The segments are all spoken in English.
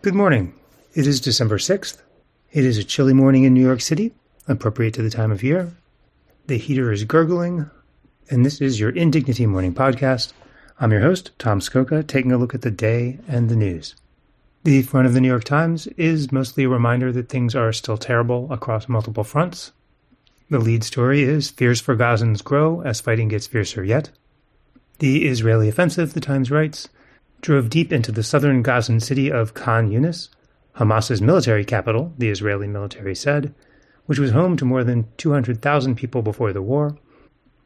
Good morning. It is December 6th. It is a chilly morning in New York City, appropriate to the time of year. The heater is gurgling, and this is your Indignity Morning Podcast. I'm your host, Tom Scocca, taking a look at the day and the news. The front of the New York Times is mostly a reminder that things are still terrible across multiple fronts. The lead story is Fears for Gazans grow as fighting gets fiercer yet. The Israeli offensive, the Times writes, drove deep into the southern Gazan city of Khan Yunis, Hamas's military capital, the Israeli military said, which was home to more than 200,000 people before the war,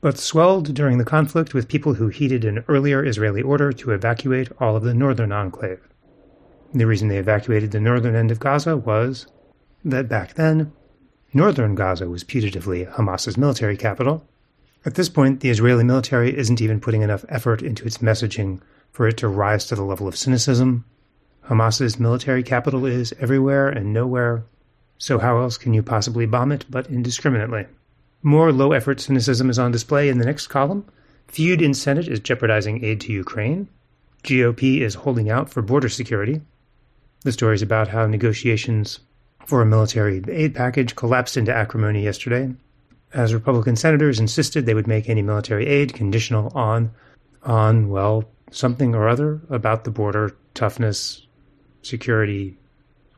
but swelled during the conflict with people who heeded an earlier Israeli order to evacuate all of the northern enclave. The reason they evacuated the northern end of Gaza was that back then, northern Gaza was putatively Hamas's military capital. At this point, the Israeli military isn't even putting enough effort into its messaging for it to rise to the level of cynicism. Hamas's military capital is everywhere and nowhere, so how else can you possibly bomb it but indiscriminately? More low effort cynicism is on display in the next column. Feud in Senate is jeopardizing aid to Ukraine. GOP is holding out for border security. The story is about how negotiations for a military aid package collapsed into acrimony yesterday, as Republican senators insisted they would make any military aid conditional on, on well, something or other about the border, toughness, security,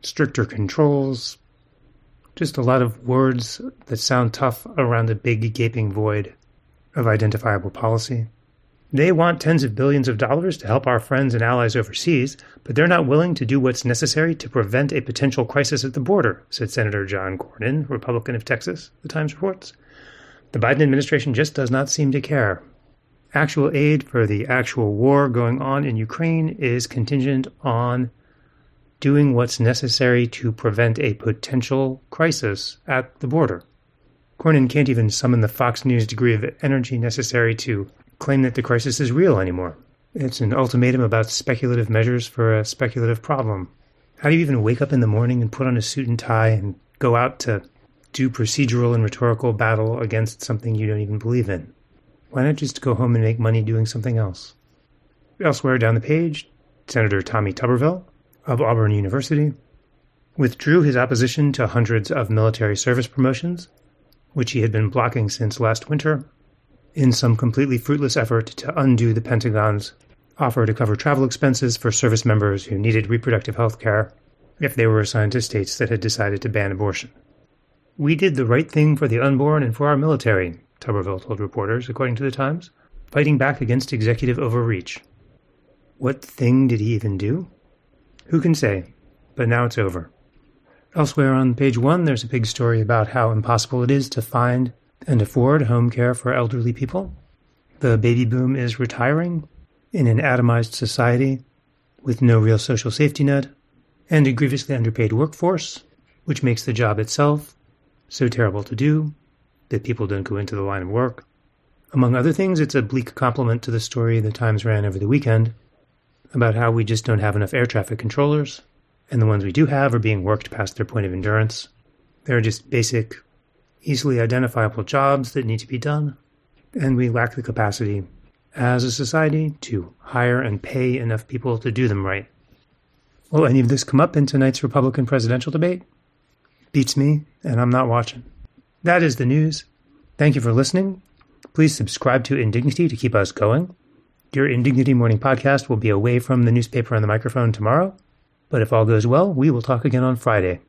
stricter controls, just a lot of words that sound tough around a big gaping void of identifiable policy. They want tens of billions of dollars to help our friends and allies overseas, but they're not willing to do what's necessary to prevent a potential crisis at the border, said Senator John Cornyn, Republican of Texas, the Times reports. The Biden administration just does not seem to care actual aid for the actual war going on in Ukraine is contingent on doing what's necessary to prevent a potential crisis at the border. Cornyn can't even summon the Fox News degree of energy necessary to claim that the crisis is real anymore. It's an ultimatum about speculative measures for a speculative problem. How do you even wake up in the morning and put on a suit and tie and go out to do procedural and rhetorical battle against something you don't even believe in? Why not just go home and make money doing something else? Elsewhere down the page, Senator Tommy Tuberville of Auburn University withdrew his opposition to hundreds of military service promotions, which he had been blocking since last winter, in some completely fruitless effort to undo the Pentagon's offer to cover travel expenses for service members who needed reproductive health care if they were assigned to states that had decided to ban abortion. We did the right thing for the unborn and for our military, Tuberville told reporters, according to the Times, fighting back against executive overreach. What thing did he even do? Who can say? But now it's over. Elsewhere on page one, there's a big story about how impossible it is to find and afford home care for elderly people. The baby boom is retiring in an atomized society with no real social safety net and a grievously underpaid workforce, which makes the job itself so terrible to do that people don't go into the line of work. Among other things, it's a bleak compliment to the story the Times ran over the weekend about how we just don't have enough air traffic controllers, and the ones we do have are being worked past their point of endurance. There are just basic, easily identifiable jobs that need to be done, and we lack the capacity as a society to hire and pay enough people to do them right. Will any of this come up in tonight's Republican presidential debate? Beats me, and I'm not watching. That is the news. Thank you for listening. Please subscribe to Indignity to keep us going. Your Indignity Morning Podcast will be away from the newspaper and the microphone tomorrow, but if all goes well, we will talk again on Friday.